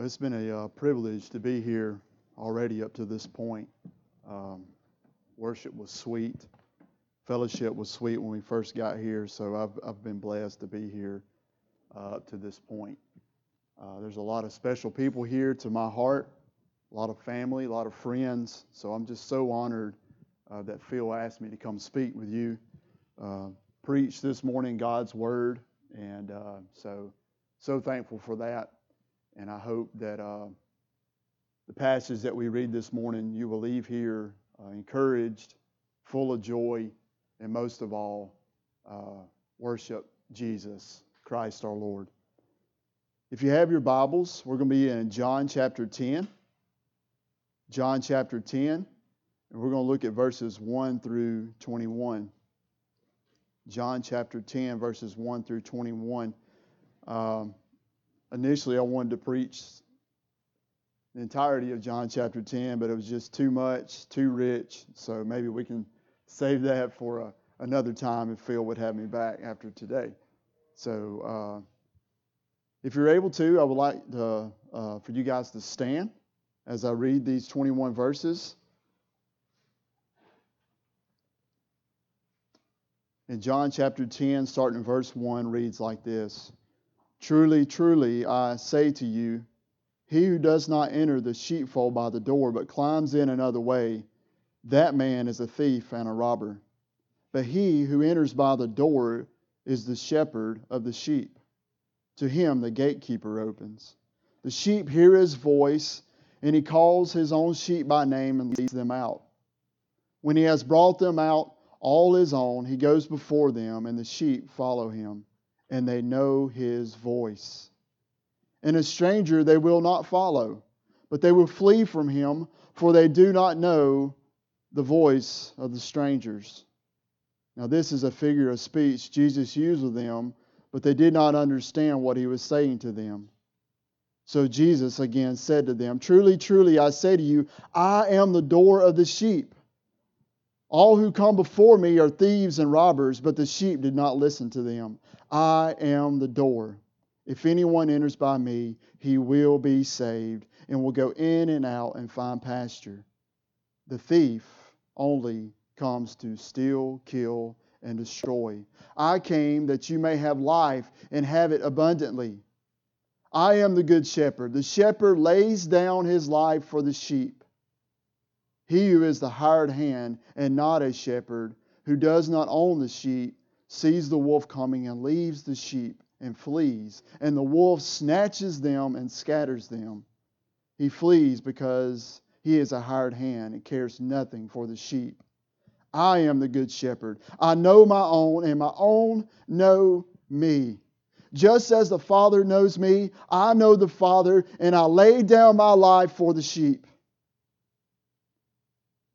Well, it's been a uh, privilege to be here already up to this point. Um, worship was sweet, fellowship was sweet when we first got here, so I've, I've been blessed to be here uh, up to this point. Uh, there's a lot of special people here to my heart, a lot of family, a lot of friends, so I'm just so honored uh, that Phil asked me to come speak with you, uh, preach this morning God's Word, and uh, so, so thankful for that. And I hope that uh, the passage that we read this morning, you will leave here uh, encouraged, full of joy, and most of all, uh, worship Jesus, Christ our Lord. If you have your Bibles, we're going to be in John chapter 10. John chapter 10, and we're going to look at verses 1 through 21. John chapter 10, verses 1 through 21. Um, initially I wanted to preach the entirety of John chapter 10, but it was just too much, too rich. So maybe we can save that for a, another time if Phil would have me back after today. So uh, if you're able to, I would like to, uh, for you guys to stand as I read these 21 verses. In John chapter 10, starting in verse 1, reads like this. Truly, truly, I say to you, he who does not enter the sheepfold by the door, but climbs in another way, that man is a thief and a robber. But he who enters by the door is the shepherd of the sheep. To him the gatekeeper opens. The sheep hear his voice, and he calls his own sheep by name and leads them out. When he has brought them out, all his own, he goes before them, and the sheep follow him and they know his voice. And a stranger they will not follow, but they will flee from him, for they do not know the voice of the strangers. Now, this is a figure of speech Jesus used with them, but they did not understand what he was saying to them. So Jesus again said to them, Truly, truly, I say to you, I am the door of the sheep. All who come before me are thieves and robbers, but the sheep did not listen to them. I am the door. If anyone enters by me, he will be saved and will go in and out and find pasture. The thief only comes to steal, kill, and destroy. I came that you may have life and have it abundantly. I am the good shepherd. The shepherd lays down his life for the sheep. He who is the hired hand and not a shepherd, who does not own the sheep, sees the wolf coming and leaves the sheep and flees, and the wolf snatches them and scatters them. He flees because he is a hired hand and cares nothing for the sheep. I am the good shepherd. I know my own, and my own know me. Just as the Father knows me, I know the Father, and I lay down my life for the sheep.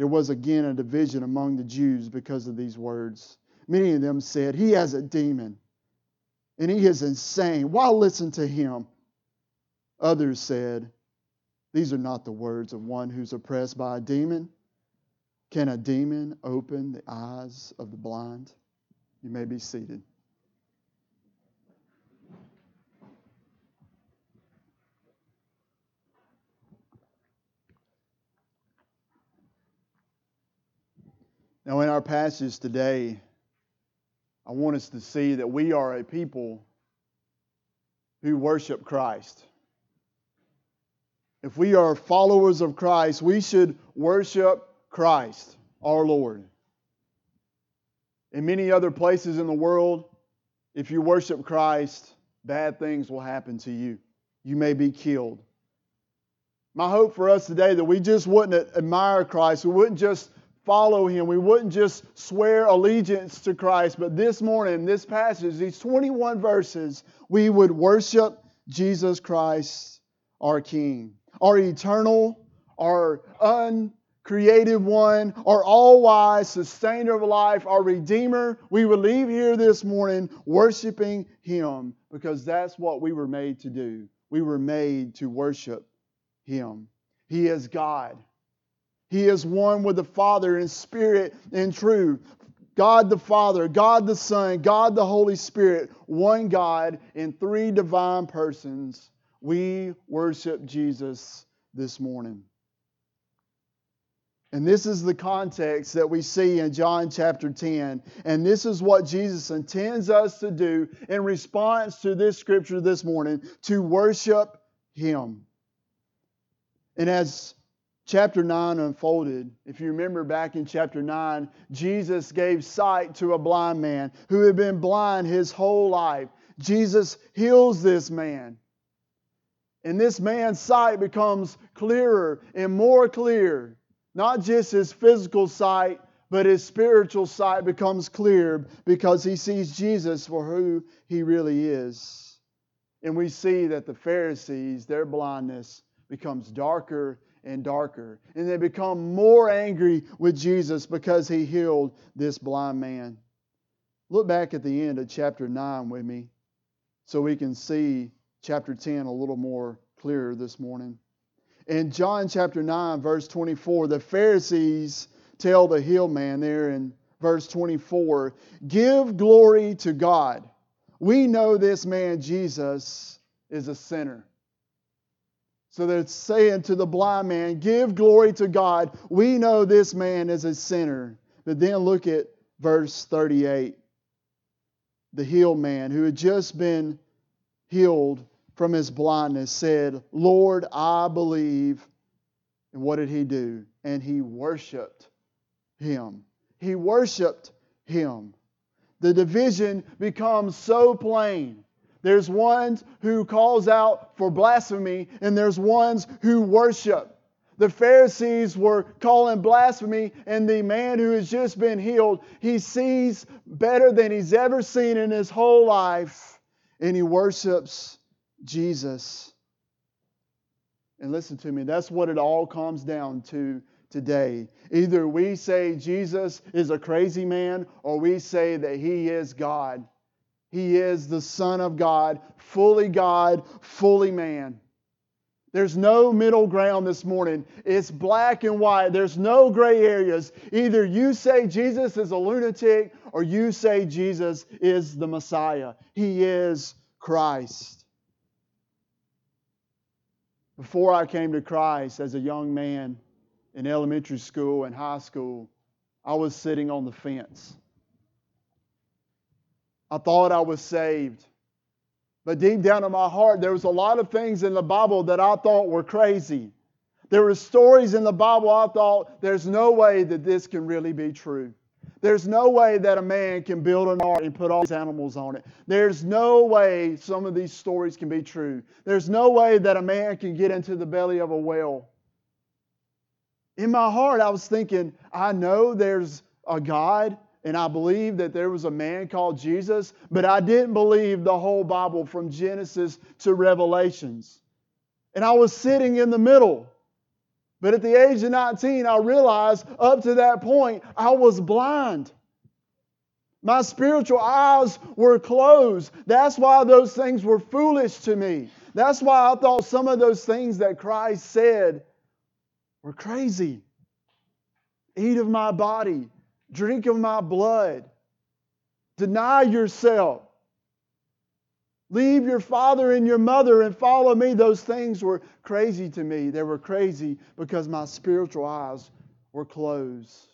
there was again a division among the Jews because of these words. Many of them said, He has a demon and he is insane. Why listen to him? Others said, These are not the words of one who's oppressed by a demon. Can a demon open the eyes of the blind? You may be seated. Now, in our passage today, I want us to see that we are a people who worship Christ. If we are followers of Christ, we should worship Christ, our Lord. In many other places in the world, if you worship Christ, bad things will happen to you. You may be killed. My hope for us today that we just wouldn't admire Christ, we wouldn't just follow him. We wouldn't just swear allegiance to Christ, but this morning, this passage, these 21 verses, we would worship Jesus Christ, our King, our eternal, our uncreated one, our all wise sustainer of life, our Redeemer. We will leave here this morning worshiping Him because that's what we were made to do. We were made to worship Him. He is God. He is one with the Father in spirit and truth. God the Father, God the Son, God the Holy Spirit, one God in three divine persons. We worship Jesus this morning. And this is the context that we see in John chapter 10. And this is what Jesus intends us to do in response to this scripture this morning to worship Him. And as chapter 9 unfolded, if you remember back in chapter 9, Jesus gave sight to a blind man who had been blind his whole life. Jesus heals this man. And this man's sight becomes clearer and more clear. Not just his physical sight, but his spiritual sight becomes clear because he sees Jesus for who he really is. And we see that the Pharisees, their blindness becomes darker and darker. And they become more angry with Jesus because he healed this blind man. Look back at the end of chapter 9 with me so we can see chapter 10 a little more clearer this morning. In John chapter 9, verse 24, the Pharisees tell the healed man there in verse 24, Give glory to God. We know this man, Jesus, is a sinner. So they're saying to the blind man, Give glory to God. We know this man is a sinner. But then look at verse 38. The healed man who had just been healed from his blindness said, Lord, I believe. And what did he do? And he worshiped him. He worshiped him. The division becomes so plain there's ones who calls out for blasphemy, and there's ones who worship. The Pharisees were calling blasphemy, and the man who has just been healed, he sees better than he's ever seen in his whole life, and he worships Jesus. And listen to me, that's what it all comes down to today. Either we say Jesus is a crazy man, or we say that he is God. He is the Son of God, fully God, fully man. There's no middle ground this morning. It's black and white. There's no gray areas. Either you say Jesus is a lunatic or you say Jesus is the Messiah. He is Christ. Before I came to Christ as a young man in elementary school and high school, I was sitting on the fence. I thought I was saved. But deep down in my heart, there was a lot of things in the Bible that I thought were crazy. There were stories in the Bible I thought there's no way that this can really be true. There's no way that a man can build an ark and put all these animals on it. There's no way some of these stories can be true. There's no way that a man can get into the belly of a whale. In my heart, I was thinking, I know there's a God and I believed that there was a man called Jesus, but I didn't believe the whole Bible from Genesis to Revelations. And I was sitting in the middle. But at the age of 19, I realized up to that point, I was blind. My spiritual eyes were closed. That's why those things were foolish to me. That's why I thought some of those things that Christ said were crazy. Eat of my body, Drink of my blood. Deny yourself. Leave your father and your mother and follow me. Those things were crazy to me. They were crazy because my spiritual eyes were closed.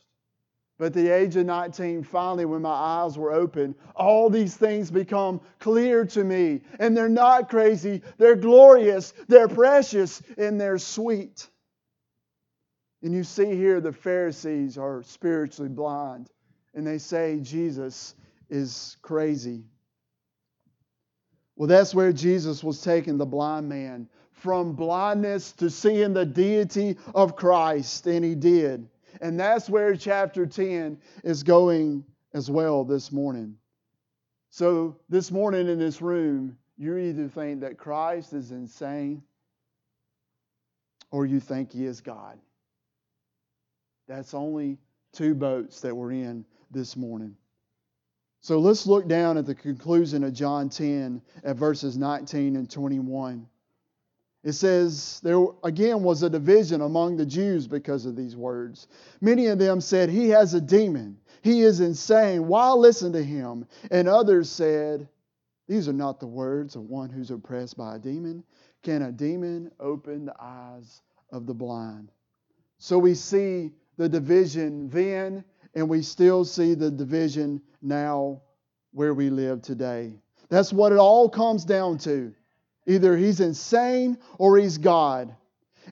But at the age of 19, finally, when my eyes were open, all these things become clear to me. And they're not crazy, they're glorious, they're precious, and they're sweet. And you see here the Pharisees are spiritually blind, and they say Jesus is crazy. Well, that's where Jesus was taking the blind man from blindness to seeing the deity of Christ, and he did. And that's where chapter 10 is going as well this morning. So, this morning in this room, you either think that Christ is insane or you think he is God. That's only two boats that we're in this morning. So let's look down at the conclusion of John 10 at verses 19 and 21. It says, There again was a division among the Jews because of these words. Many of them said, He has a demon. He is insane. Why listen to him? And others said, These are not the words of one who's oppressed by a demon. Can a demon open the eyes of the blind? So we see the division then, and we still see the division now where we live today. That's what it all comes down to. Either he's insane or he's God.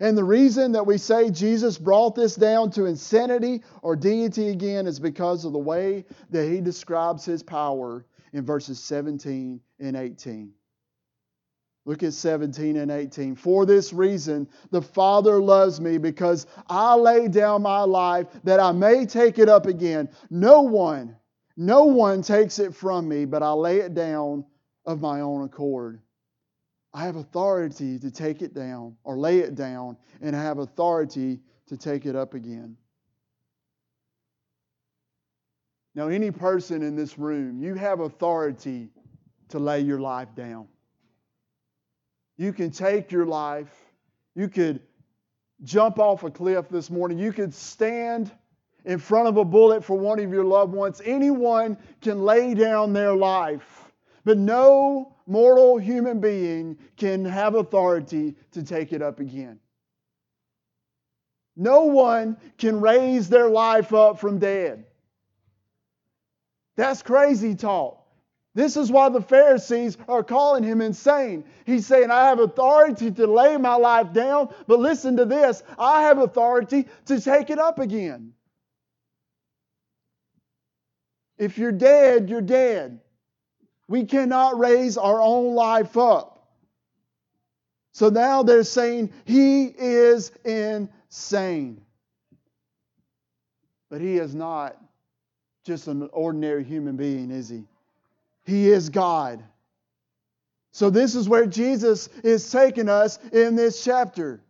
And the reason that we say Jesus brought this down to insanity or deity again is because of the way that he describes his power in verses 17 and 18. Look at 17 and 18. For this reason, the Father loves me because I lay down my life that I may take it up again. No one, no one takes it from me, but I lay it down of my own accord. I have authority to take it down or lay it down, and I have authority to take it up again. Now, any person in this room, you have authority to lay your life down. You can take your life. You could jump off a cliff this morning. You could stand in front of a bullet for one of your loved ones. Anyone can lay down their life. But no mortal human being can have authority to take it up again. No one can raise their life up from dead. That's crazy talk. This is why the Pharisees are calling him insane. He's saying, I have authority to lay my life down, but listen to this I have authority to take it up again. If you're dead, you're dead. We cannot raise our own life up. So now they're saying he is insane. But he is not just an ordinary human being, is he? He is God. So, this is where Jesus is taking us in this chapter.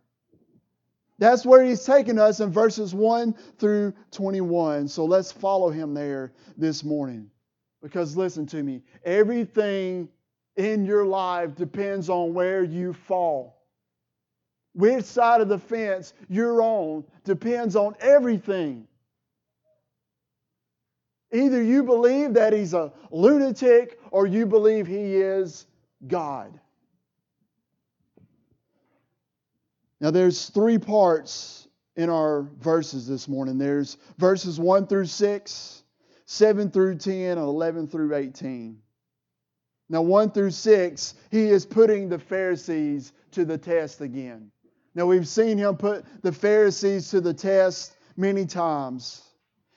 That's where he's taking us in verses 1 through 21. So, let's follow him there this morning. Because listen to me, everything in your life depends on where you fall. Which side of the fence you're on depends on everything. Either you believe that he's a lunatic or you believe he is God. Now, there's three parts in our verses this morning there's verses 1 through 6 7 through 10, and 11 through 18. Now, 1 through 6, he is putting the Pharisees to the test again. Now, we've seen him put the Pharisees to the test many times.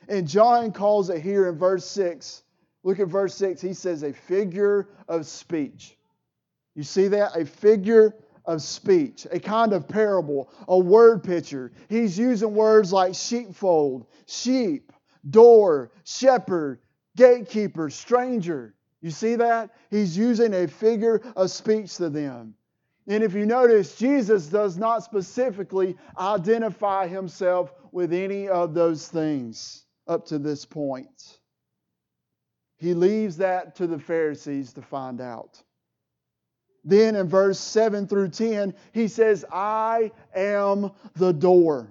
And John calls it here in verse 6. Look at verse 6. He says, a figure of speech. You see that? A figure of speech, a kind of parable, a word picture. He's using words like sheepfold, sheep, door, shepherd, gatekeeper, stranger. You see that? He's using a figure of speech to them. And if you notice, Jesus does not specifically identify himself with any of those things up to this point. He leaves that to the Pharisees to find out. Then in verse 7 through 10, he says, I am the door.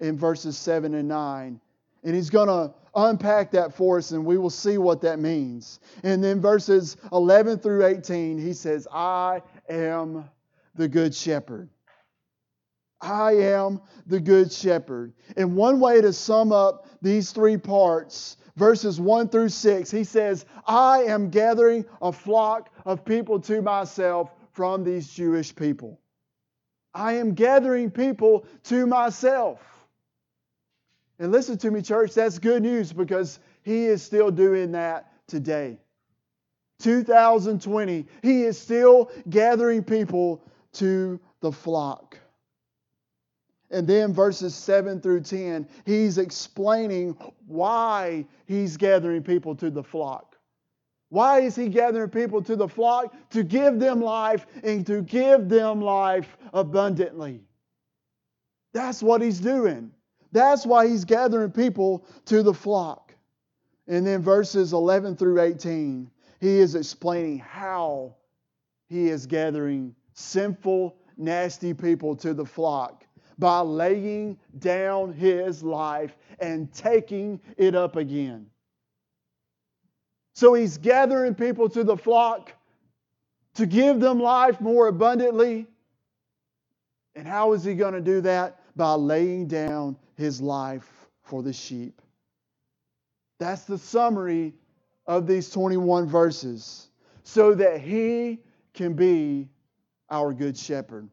In verses 7 and 9, and he's going to unpack that for us and we will see what that means. And then verses 11 through 18, he says, I am the good shepherd. I am the good shepherd. And one way to sum up these three parts, verses 1 through 6, he says, I am gathering a flock of people to myself from these Jewish people. I am gathering people to myself. And listen to me, church, that's good news because He is still doing that today. 2020, He is still gathering people to the flock. And then verses 7 through 10, he's explaining why he's gathering people to the flock. Why is he gathering people to the flock? To give them life and to give them life abundantly. That's what he's doing. That's why he's gathering people to the flock. And then verses 11 through 18, he is explaining how he is gathering sinful, nasty people to the flock by laying down his life and taking it up again. So he's gathering people to the flock to give them life more abundantly. And how is he going to do that? By laying down his life for the sheep. That's the summary of these 21 verses. So that he can be our good shepherd.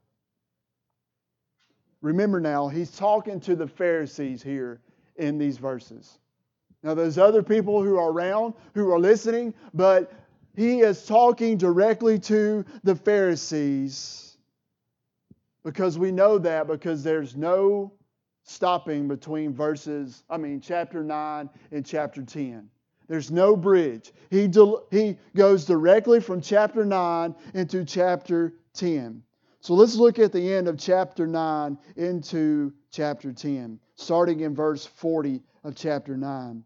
Remember now, he's talking to the Pharisees here in these verses. Now, there's other people who are around who are listening, but he is talking directly to the Pharisees because we know that because there's no stopping between verses, I mean, chapter 9 and chapter 10. There's no bridge. He, he goes directly from chapter 9 into chapter 10. So let's look at the end of chapter 9 into chapter 10, starting in verse 40 of chapter 9.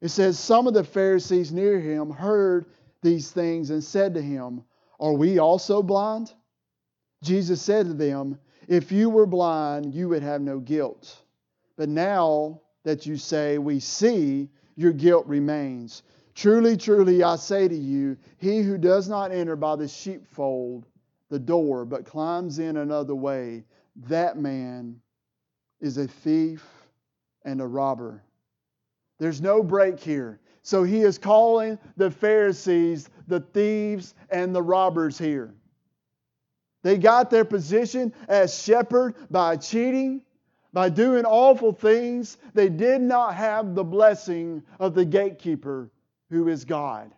It says, Some of the Pharisees near him heard these things and said to him, Are we also blind? Jesus said to them, If you were blind, you would have no guilt. But now that you say, We see, your guilt remains. Truly, truly, I say to you, he who does not enter by the sheepfold, the door, but climbs in another way, that man is a thief and a robber. There's no break here. So he is calling the Pharisees the thieves and the robbers here. They got their position as shepherd by cheating, by doing awful things. They did not have the blessing of the gatekeeper who is God.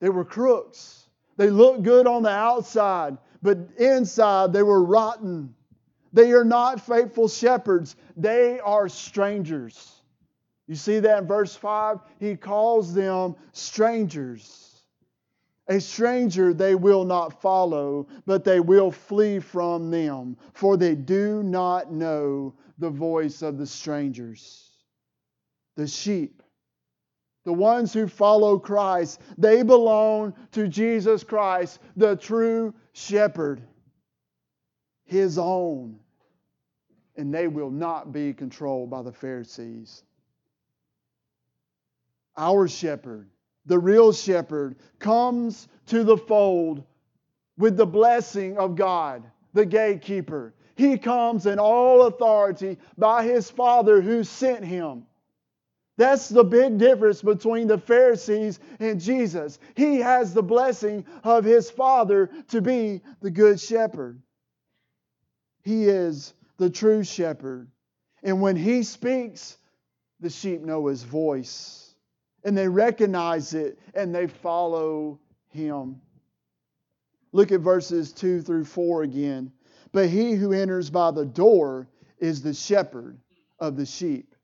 They were crooks. They looked good on the outside, but inside they were rotten. They are not faithful shepherds, they are strangers. You see that in verse 5? He calls them strangers. A stranger they will not follow, but they will flee from them, for they do not know the voice of the strangers. The sheep the ones who follow Christ, they belong to Jesus Christ, the true shepherd, his own. And they will not be controlled by the Pharisees. Our shepherd, the real shepherd, comes to the fold with the blessing of God, the gatekeeper. He comes in all authority by his Father who sent him. That's the big difference between the Pharisees and Jesus. He has the blessing of his Father to be the good shepherd. He is the true shepherd. And when he speaks, the sheep know his voice. And they recognize it and they follow him. Look at verses 2 through 4 again. But he who enters by the door is the shepherd of the sheep.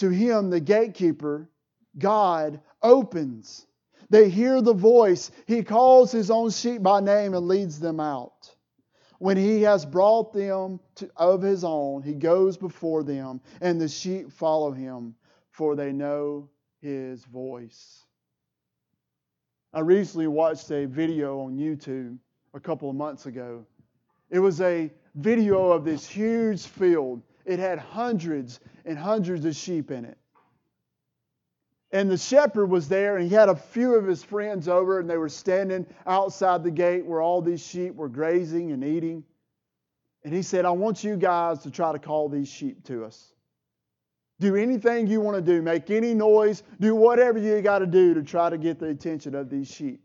To him, the gatekeeper, God opens. They hear the voice. He calls his own sheep by name and leads them out. When he has brought them to, of his own, he goes before them, and the sheep follow him, for they know his voice. I recently watched a video on YouTube a couple of months ago. It was a video of this huge field. It had hundreds and hundreds of sheep in it. And the shepherd was there, and he had a few of his friends over, and they were standing outside the gate where all these sheep were grazing and eating. And he said, I want you guys to try to call these sheep to us. Do anything you want to do, make any noise, do whatever you got to do to try to get the attention of these sheep.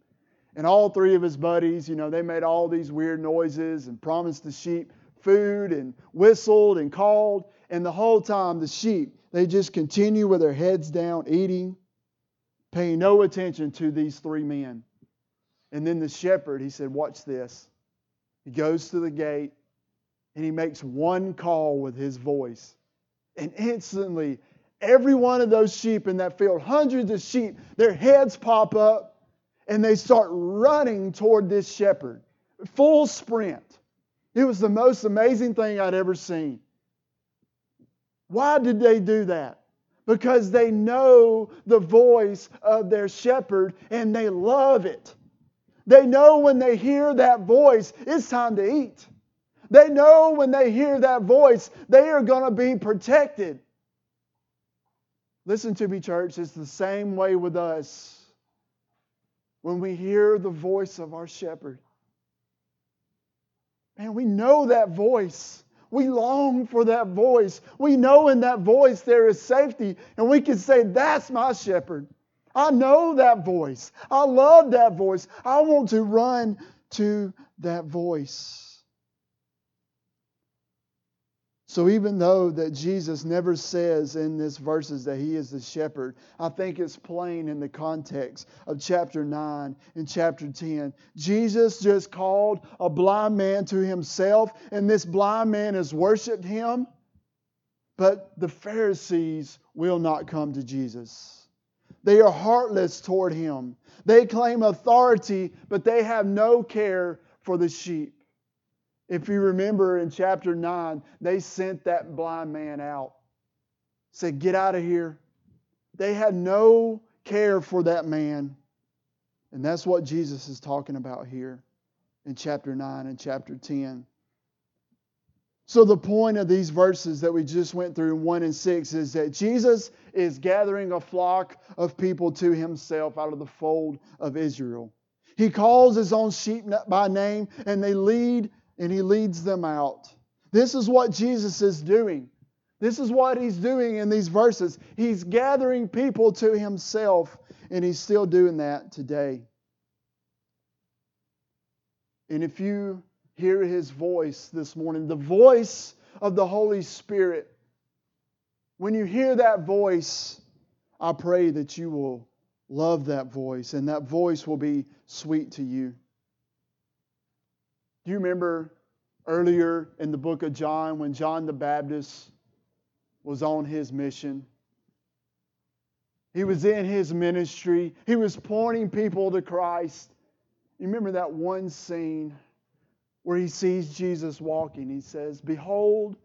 And all three of his buddies, you know, they made all these weird noises and promised the sheep food and whistled and called. And the whole time, the sheep, they just continue with their heads down, eating, paying no attention to these three men. And then the shepherd, he said, Watch this. He goes to the gate and he makes one call with his voice. And instantly, every one of those sheep in that field, hundreds of sheep, their heads pop up and they start running toward this shepherd. Full sprint. It was the most amazing thing I'd ever seen. Why did they do that? Because they know the voice of their shepherd and they love it. They know when they hear that voice, it's time to eat. They know when they hear that voice, they are going to be protected. Listen to me, church. It's the same way with us. When we hear the voice of our shepherd, man, we know that voice. We long for that voice. We know in that voice there is safety, and we can say, That's my shepherd. I know that voice. I love that voice. I want to run to that voice. So even though that Jesus never says in this verses that he is the shepherd, I think it's plain in the context of chapter 9 and chapter 10. Jesus just called a blind man to himself, and this blind man has worshiped him. But the Pharisees will not come to Jesus. They are heartless toward him. They claim authority, but they have no care for the sheep. If you remember in chapter 9, they sent that blind man out. Said, Get out of here. They had no care for that man. And that's what Jesus is talking about here in chapter 9 and chapter 10. So, the point of these verses that we just went through in 1 and 6 is that Jesus is gathering a flock of people to himself out of the fold of Israel. He calls his own sheep by name, and they lead and he leads them out. This is what Jesus is doing. This is what he's doing in these verses. He's gathering people to himself, and he's still doing that today. And if you hear his voice this morning, the voice of the Holy Spirit, when you hear that voice, I pray that you will love that voice, and that voice will be sweet to you. Do you remember earlier in the book of John when John the Baptist was on his mission? He was in his ministry, he was pointing people to Christ. You remember that one scene where he sees Jesus walking? He says, Behold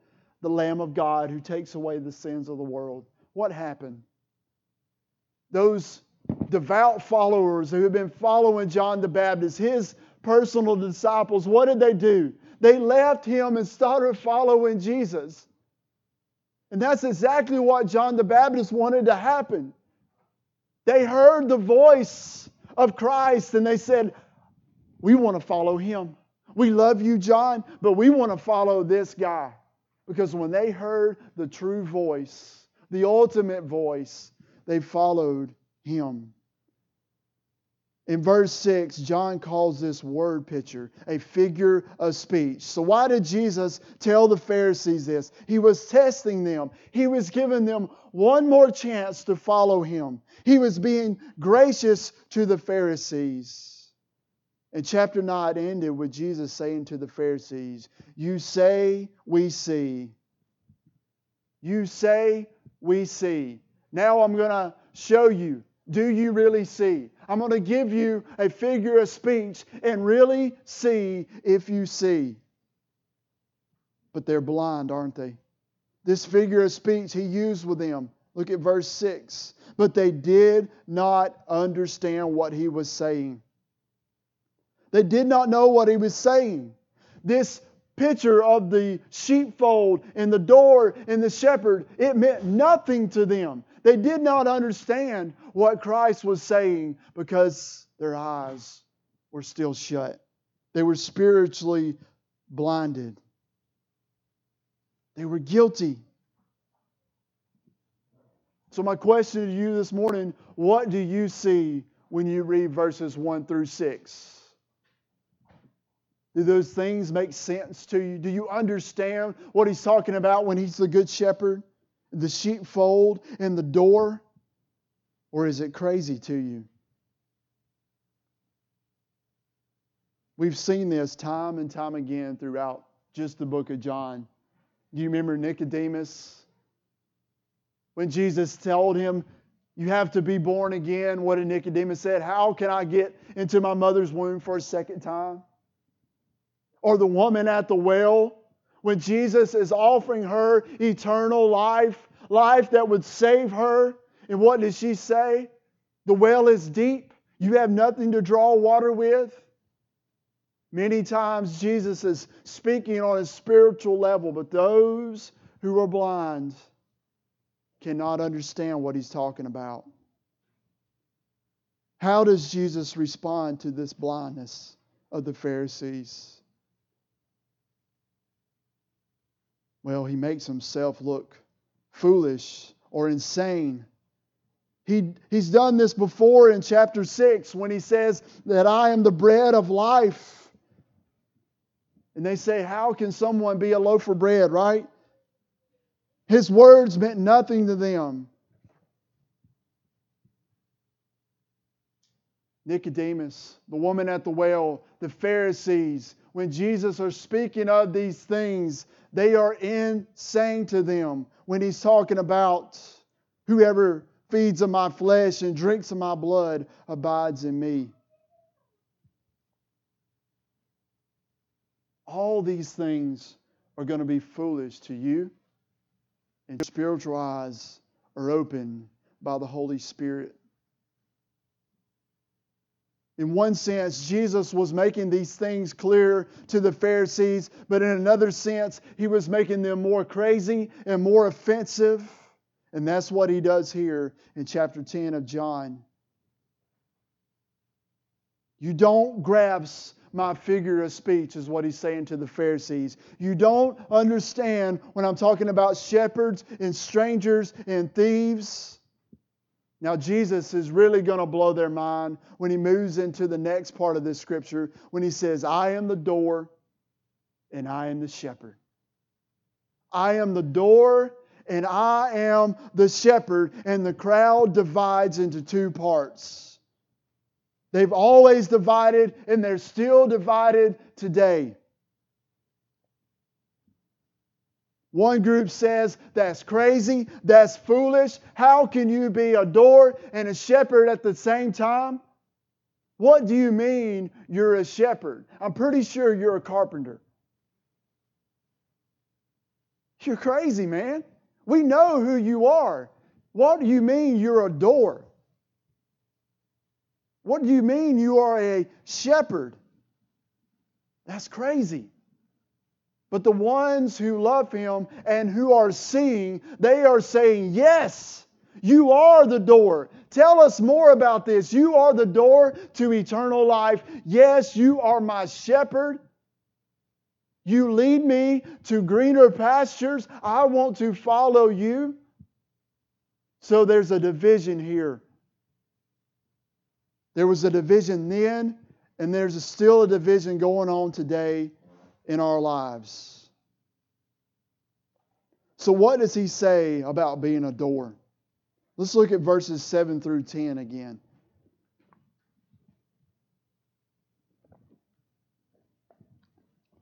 the Lamb of God who takes away the sins of the world. What happened? Those devout followers who had been following John the Baptist, his personal disciples, what did they do? They left him and started following Jesus. And that's exactly what John the Baptist wanted to happen. They heard the voice of Christ and they said, We want to follow him. We love you, John, but we want to follow this guy. Because when they heard the true voice, the ultimate voice, they followed him. In verse 6, John calls this word picture a figure of speech. So, why did Jesus tell the Pharisees this? He was testing them, he was giving them one more chance to follow him. He was being gracious to the Pharisees. And chapter 9 ended with Jesus saying to the Pharisees, You say we see. You say we see. Now I'm going to show you. Do you really see? I'm going to give you a figure of speech and really see if you see. But they're blind, aren't they? This figure of speech he used with them. Look at verse 6. But they did not understand what he was saying. They did not know what he was saying. This picture of the sheepfold and the door and the shepherd, it meant nothing to them. They did not understand what Christ was saying because their eyes were still shut. They were spiritually blinded. They were guilty. So, my question to you this morning what do you see when you read verses 1 through 6? Do those things make sense to you? Do you understand what he's talking about when he's the good shepherd? the sheepfold and the door? Or is it crazy to you? We've seen this time and time again throughout just the book of John. Do you remember Nicodemus? When Jesus told him, You have to be born again, what did Nicodemus said? How can I get into my mother's womb for a second time? Or the woman at the well when Jesus is offering her eternal life, life that would save her. And what does she say? The well is deep. You have nothing to draw water with. Many times Jesus is speaking on a spiritual level, but those who are blind cannot understand what he's talking about. How does Jesus respond to this blindness of the Pharisees? Well, he makes himself look foolish or insane. He, he's done this before in chapter 6 when he says that I am the bread of life. And they say, How can someone be a loaf of bread, right? His words meant nothing to them. Nicodemus, the woman at the well, the Pharisees, when Jesus are speaking of these things, they are insane to them when he's talking about whoever feeds of my flesh and drinks of my blood abides in me. All these things are going to be foolish to you, and your spiritual eyes are open by the Holy Spirit. In one sense, Jesus was making these things clear to the Pharisees, but in another sense, he was making them more crazy and more offensive. And that's what he does here in chapter 10 of John. You don't grasp my figure of speech, is what he's saying to the Pharisees. You don't understand when I'm talking about shepherds and strangers and thieves. Now, Jesus is really going to blow their mind when he moves into the next part of this scripture when he says, I am the door and I am the shepherd. I am the door and I am the shepherd, and the crowd divides into two parts. They've always divided, and they're still divided today. One group says that's crazy, that's foolish. How can you be a door and a shepherd at the same time? What do you mean you're a shepherd? I'm pretty sure you're a carpenter. You're crazy, man. We know who you are. What do you mean you're a door? What do you mean you are a shepherd? That's crazy. But the ones who love him and who are seeing, they are saying, Yes, you are the door. Tell us more about this. You are the door to eternal life. Yes, you are my shepherd. You lead me to greener pastures. I want to follow you. So there's a division here. There was a division then, and there's still a division going on today in our lives. So, what does he say about being a door? Let's look at verses 7 through 10 again.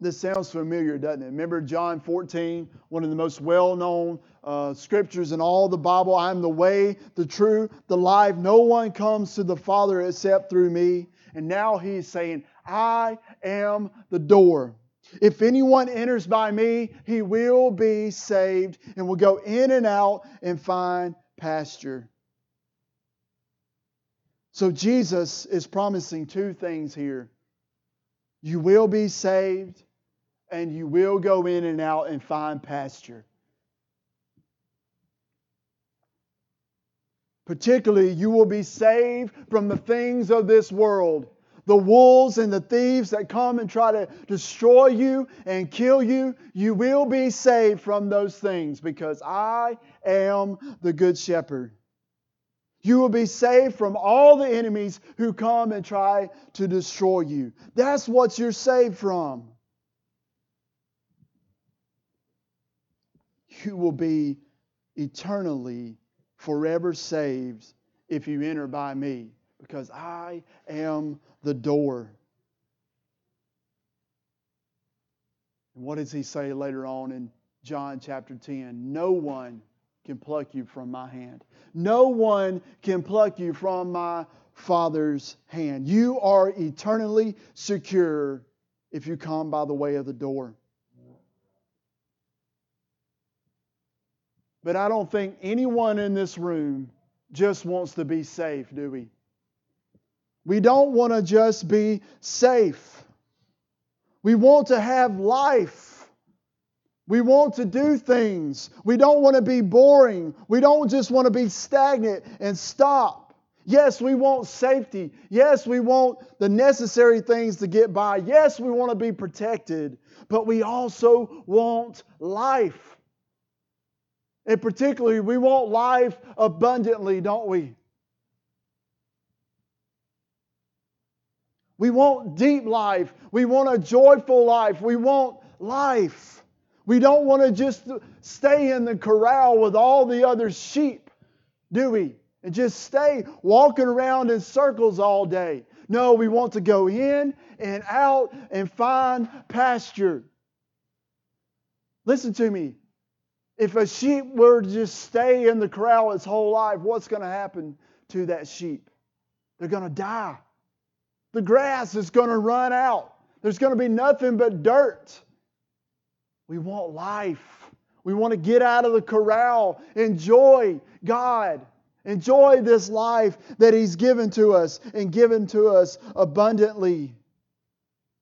This sounds familiar, doesn't it? Remember John 14, one of the most well known uh, scriptures in all the Bible I am the way, the truth, the life. No one comes to the Father except through me. And now he's saying, I am the door. If anyone enters by me, he will be saved and will go in and out and find pasture. So Jesus is promising two things here. You will be saved and you will go in and out and find pasture. Particularly, you will be saved from the things of this world the wolves and the thieves that come and try to destroy you and kill you, you will be saved from those things because I am the good shepherd. You will be saved from all the enemies who come and try to destroy you. That's what you're saved from. You will be eternally, forever saved if you enter by me, because I am the door. And what does he say later on in John chapter 10? No one can pluck you from my hand. No one can pluck you from my Father's hand. You are eternally secure if you come by the way of the door. But I don't think anyone in this room just wants to be safe, do we? We don't want to just be safe. We want to have life. We want to do things. We don't want to be boring. We don't just want to be stagnant and stop. Yes, we want safety. Yes, we want the necessary things to get by. Yes, we want to be protected. But we also want life. And particularly, we want life abundantly, don't we? We want deep life. We want a joyful life. We want life. We don't want to just stay in the corral with all the other sheep, do we? And just stay walking around in circles all day. No, we want to go in and out and find pasture. Listen to me. If a sheep were to just stay in the corral its whole life, what's going to happen to that sheep? They're going to die. The grass is going to run out. There's going to be nothing but dirt. We want life. We want to get out of the corral, enjoy God, enjoy this life that He's given to us and given to us abundantly.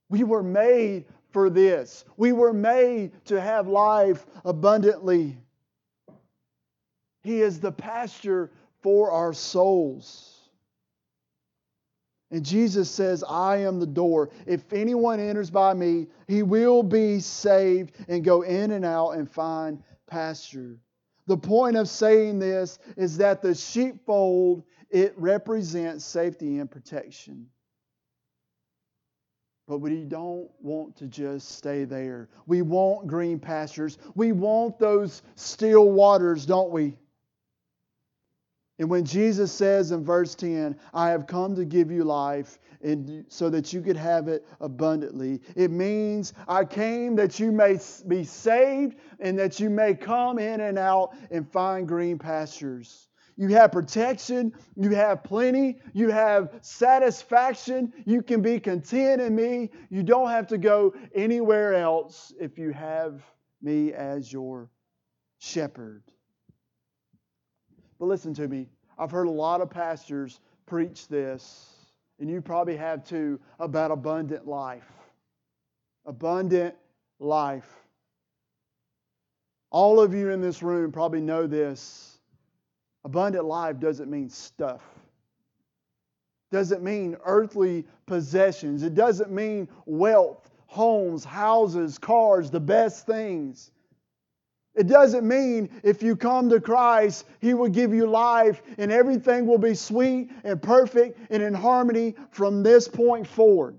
We were made for this. We were made to have life abundantly. He is the pasture for our souls. And Jesus says, I am the door. If anyone enters by me, he will be saved and go in and out and find pasture. The point of saying this is that the sheepfold, it represents safety and protection. But we don't want to just stay there. We want green pastures. We want those still waters, don't we? And when Jesus says in verse 10, I have come to give you life and so that you could have it abundantly, it means I came that you may be saved and that you may come in and out and find green pastures. You have protection, you have plenty, you have satisfaction, you can be content in me. You don't have to go anywhere else if you have me as your shepherd. But listen to me. I've heard a lot of pastors preach this, and you probably have too, about abundant life. Abundant life. All of you in this room probably know this. Abundant life doesn't mean stuff. Doesn't mean earthly possessions. It doesn't mean wealth, homes, houses, cars, the best things. It doesn't mean if you come to Christ, He will give you life and everything will be sweet and perfect and in harmony from this point forward.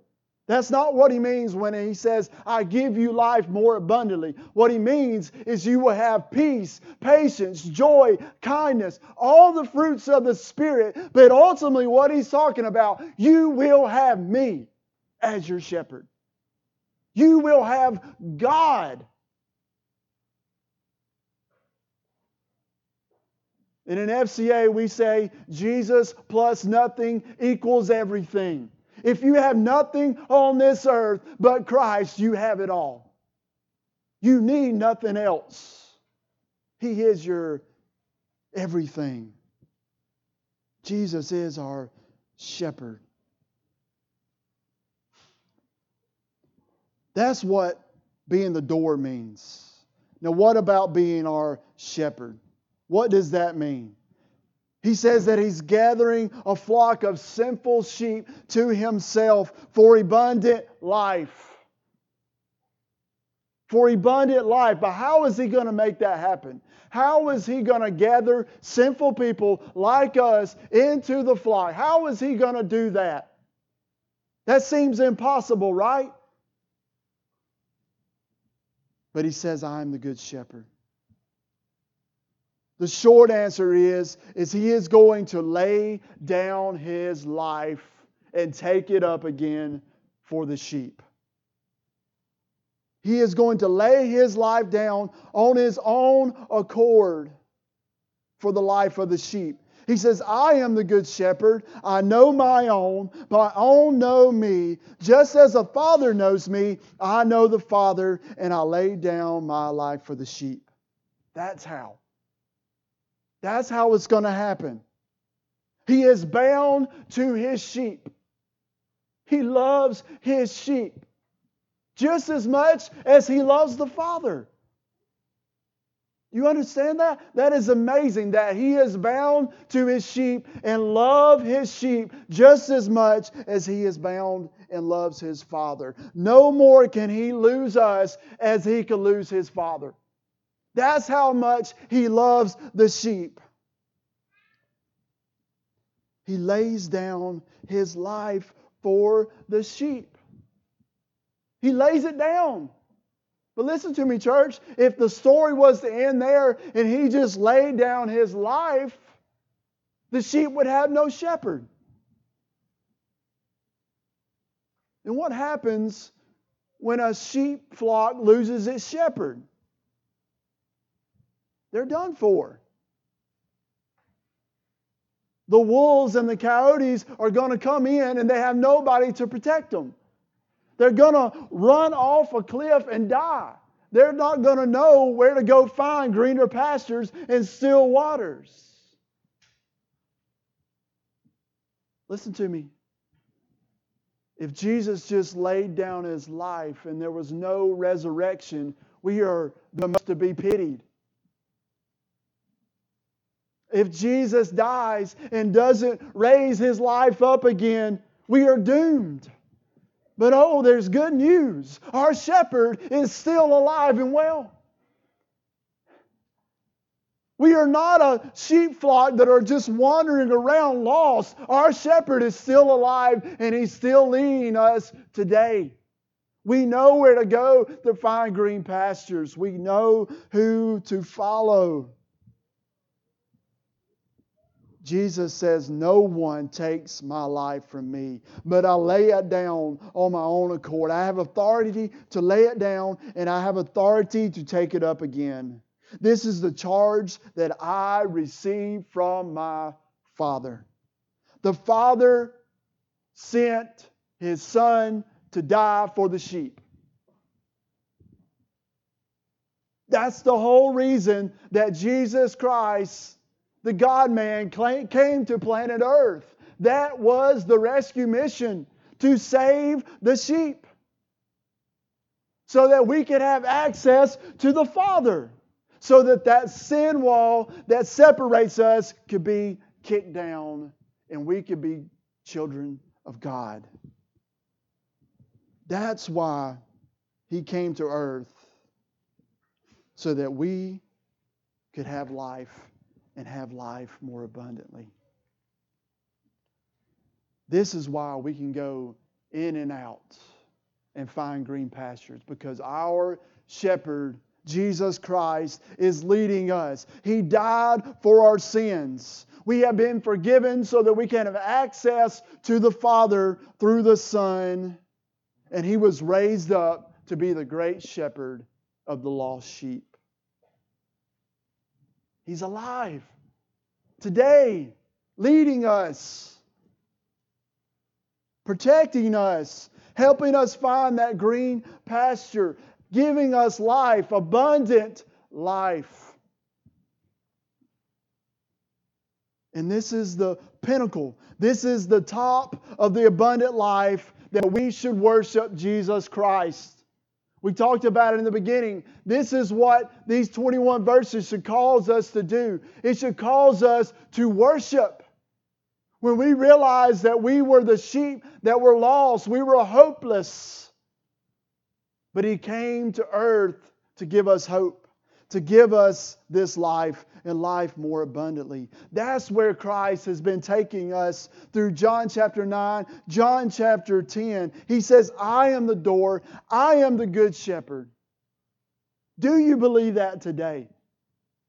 That's not what He means when He says, I give you life more abundantly. What He means is you will have peace, patience, joy, kindness, all the fruits of the Spirit. But ultimately, what He's talking about, you will have me as your shepherd. You will have God in an FCA, we say Jesus plus nothing equals everything. If you have nothing on this earth but Christ, you have it all. You need nothing else. He is your everything. Jesus is our shepherd. That's what being the door means. Now, what about being our shepherd? What does that mean? He says that he's gathering a flock of sinful sheep to himself for abundant life. For abundant life. But how is he going to make that happen? How is he going to gather sinful people like us into the flock? How is he going to do that? That seems impossible, right? But he says, I am the good shepherd. The short answer is, is he is going to lay down his life and take it up again for the sheep. He is going to lay his life down on his own accord for the life of the sheep. He says, I am the good shepherd. I know my own. My own know me. Just as a father knows me, I know the Father, and I lay down my life for the sheep. That's how. That's how it's going to happen. He is bound to his sheep. He loves his sheep just as much as he loves the Father. You understand that? That is amazing that he is bound to his sheep and love his sheep just as much as he is bound and loves his father. No more can he lose us as he could lose his father. That's how much he loves the sheep. He lays down his life for the sheep. He lays it down. But listen to me, church. If the story was to end there and he just laid down his life, the sheep would have no shepherd. And what happens when a sheep flock loses its shepherd? They're done for. The wolves and the coyotes are going to come in and they have nobody to protect them. They're going to run off a cliff and die. They're not going to know where to go find greener pastures and still waters. Listen to me. If Jesus just laid down his life and there was no resurrection, we are the most to be pitied. If Jesus dies and doesn't raise his life up again, we are doomed. But oh, there's good news. Our shepherd is still alive and well. We are not a sheep flock that are just wandering around lost. Our shepherd is still alive and he's still leading us today. We know where to go to find green pastures. We know who to follow. Jesus says, No one takes my life from me, but I lay it down on my own accord. I have authority to lay it down, and I have authority to take it up again. This is the charge that I received from my Father. The Father sent his Son to die for the sheep. That's the whole reason that Jesus Christ the God man came to planet Earth. That was the rescue mission to save the sheep so that we could have access to the Father, so that that sin wall that separates us could be kicked down and we could be children of God. That's why he came to earth, so that we could have life and have life more abundantly. This is why we can go in and out and find green pastures because our shepherd, Jesus Christ, is leading us. He died for our sins. We have been forgiven so that we can have access to the Father through the Son. And He was raised up to be the great shepherd of the lost sheep. He's alive today, leading us, protecting us, helping us find that green pasture, giving us life, abundant life. And this is the pinnacle. This is the top of the abundant life that we should worship Jesus Christ. We talked about it in the beginning. This is what these 21 verses should cause us to do. It should cause us to worship. When we realize that we were the sheep that were lost, we were hopeless. But He came to earth to give us hope to give us this life and life more abundantly. That's where Christ has been taking us through John chapter 9, John chapter 10. He says, I am the door, I am the good shepherd. Do you believe that today?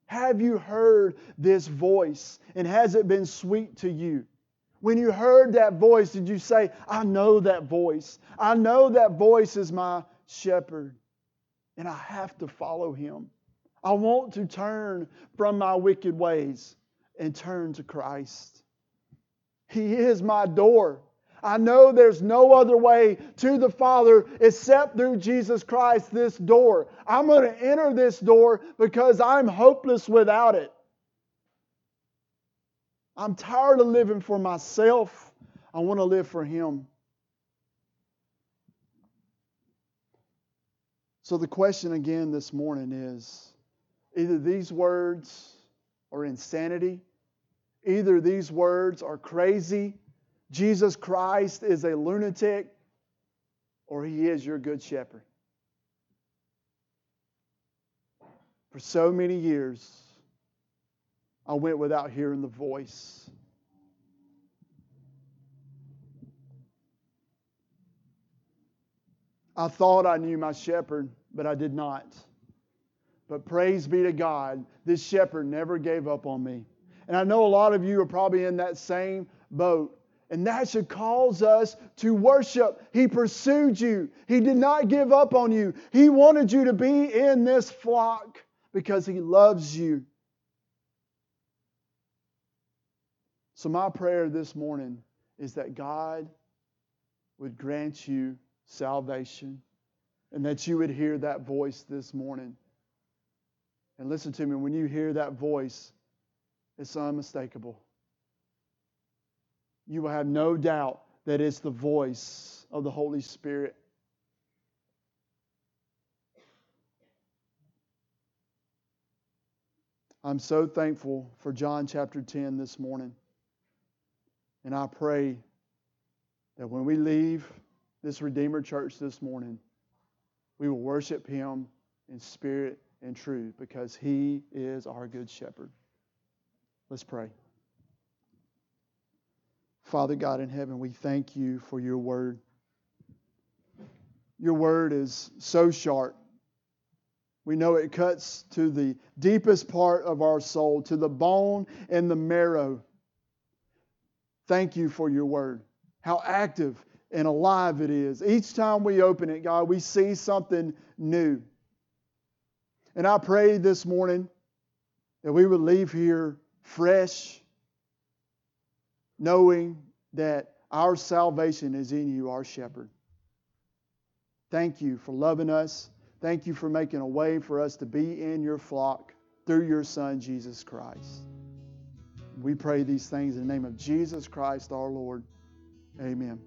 Have you heard this voice? And has it been sweet to you? When you heard that voice, did you say, I know that voice? I know that voice is my shepherd, and I have to follow him. I want to turn from my wicked ways and turn to Christ. He is my door. I know there's no other way to the Father except through Jesus Christ, this door. I'm going to enter this door because I'm hopeless without it. I'm tired of living for myself. I want to live for Him. So, the question again this morning is either these words are insanity, either these words are crazy Jesus Christ is a lunatic or he is your good shepherd. For so many years, I went without hearing the voice. I thought I knew my shepherd, but I did not. But praise be to God, this shepherd never gave up on me. And I know a lot of you are probably in that same boat. And that should cause us to worship. He pursued you. He did not give up on you. He wanted you to be in this flock because He loves you. So, my prayer this morning is that God would grant you salvation and that you would hear that voice this morning. And listen to me, when you hear that voice, it's unmistakable you will have no doubt that it's the voice of the Holy Spirit. I'm so thankful for John chapter 10 this morning. And I pray that when we leave this Redeemer Church this morning, we will worship Him in spirit and true because He is our good shepherd. Let's pray. Father God in heaven, we thank you for your word. Your word is so sharp. We know it cuts to the deepest part of our soul, to the bone and the marrow. Thank you for your word. How active and alive it is. Each time we open it, God, we see something new. And I pray this morning that we would leave here fresh knowing that our salvation is in you, our shepherd. Thank you for loving us. Thank you for making a way for us to be in your flock through your Son, Jesus Christ. We pray these things in the name of Jesus Christ our Lord. Amen.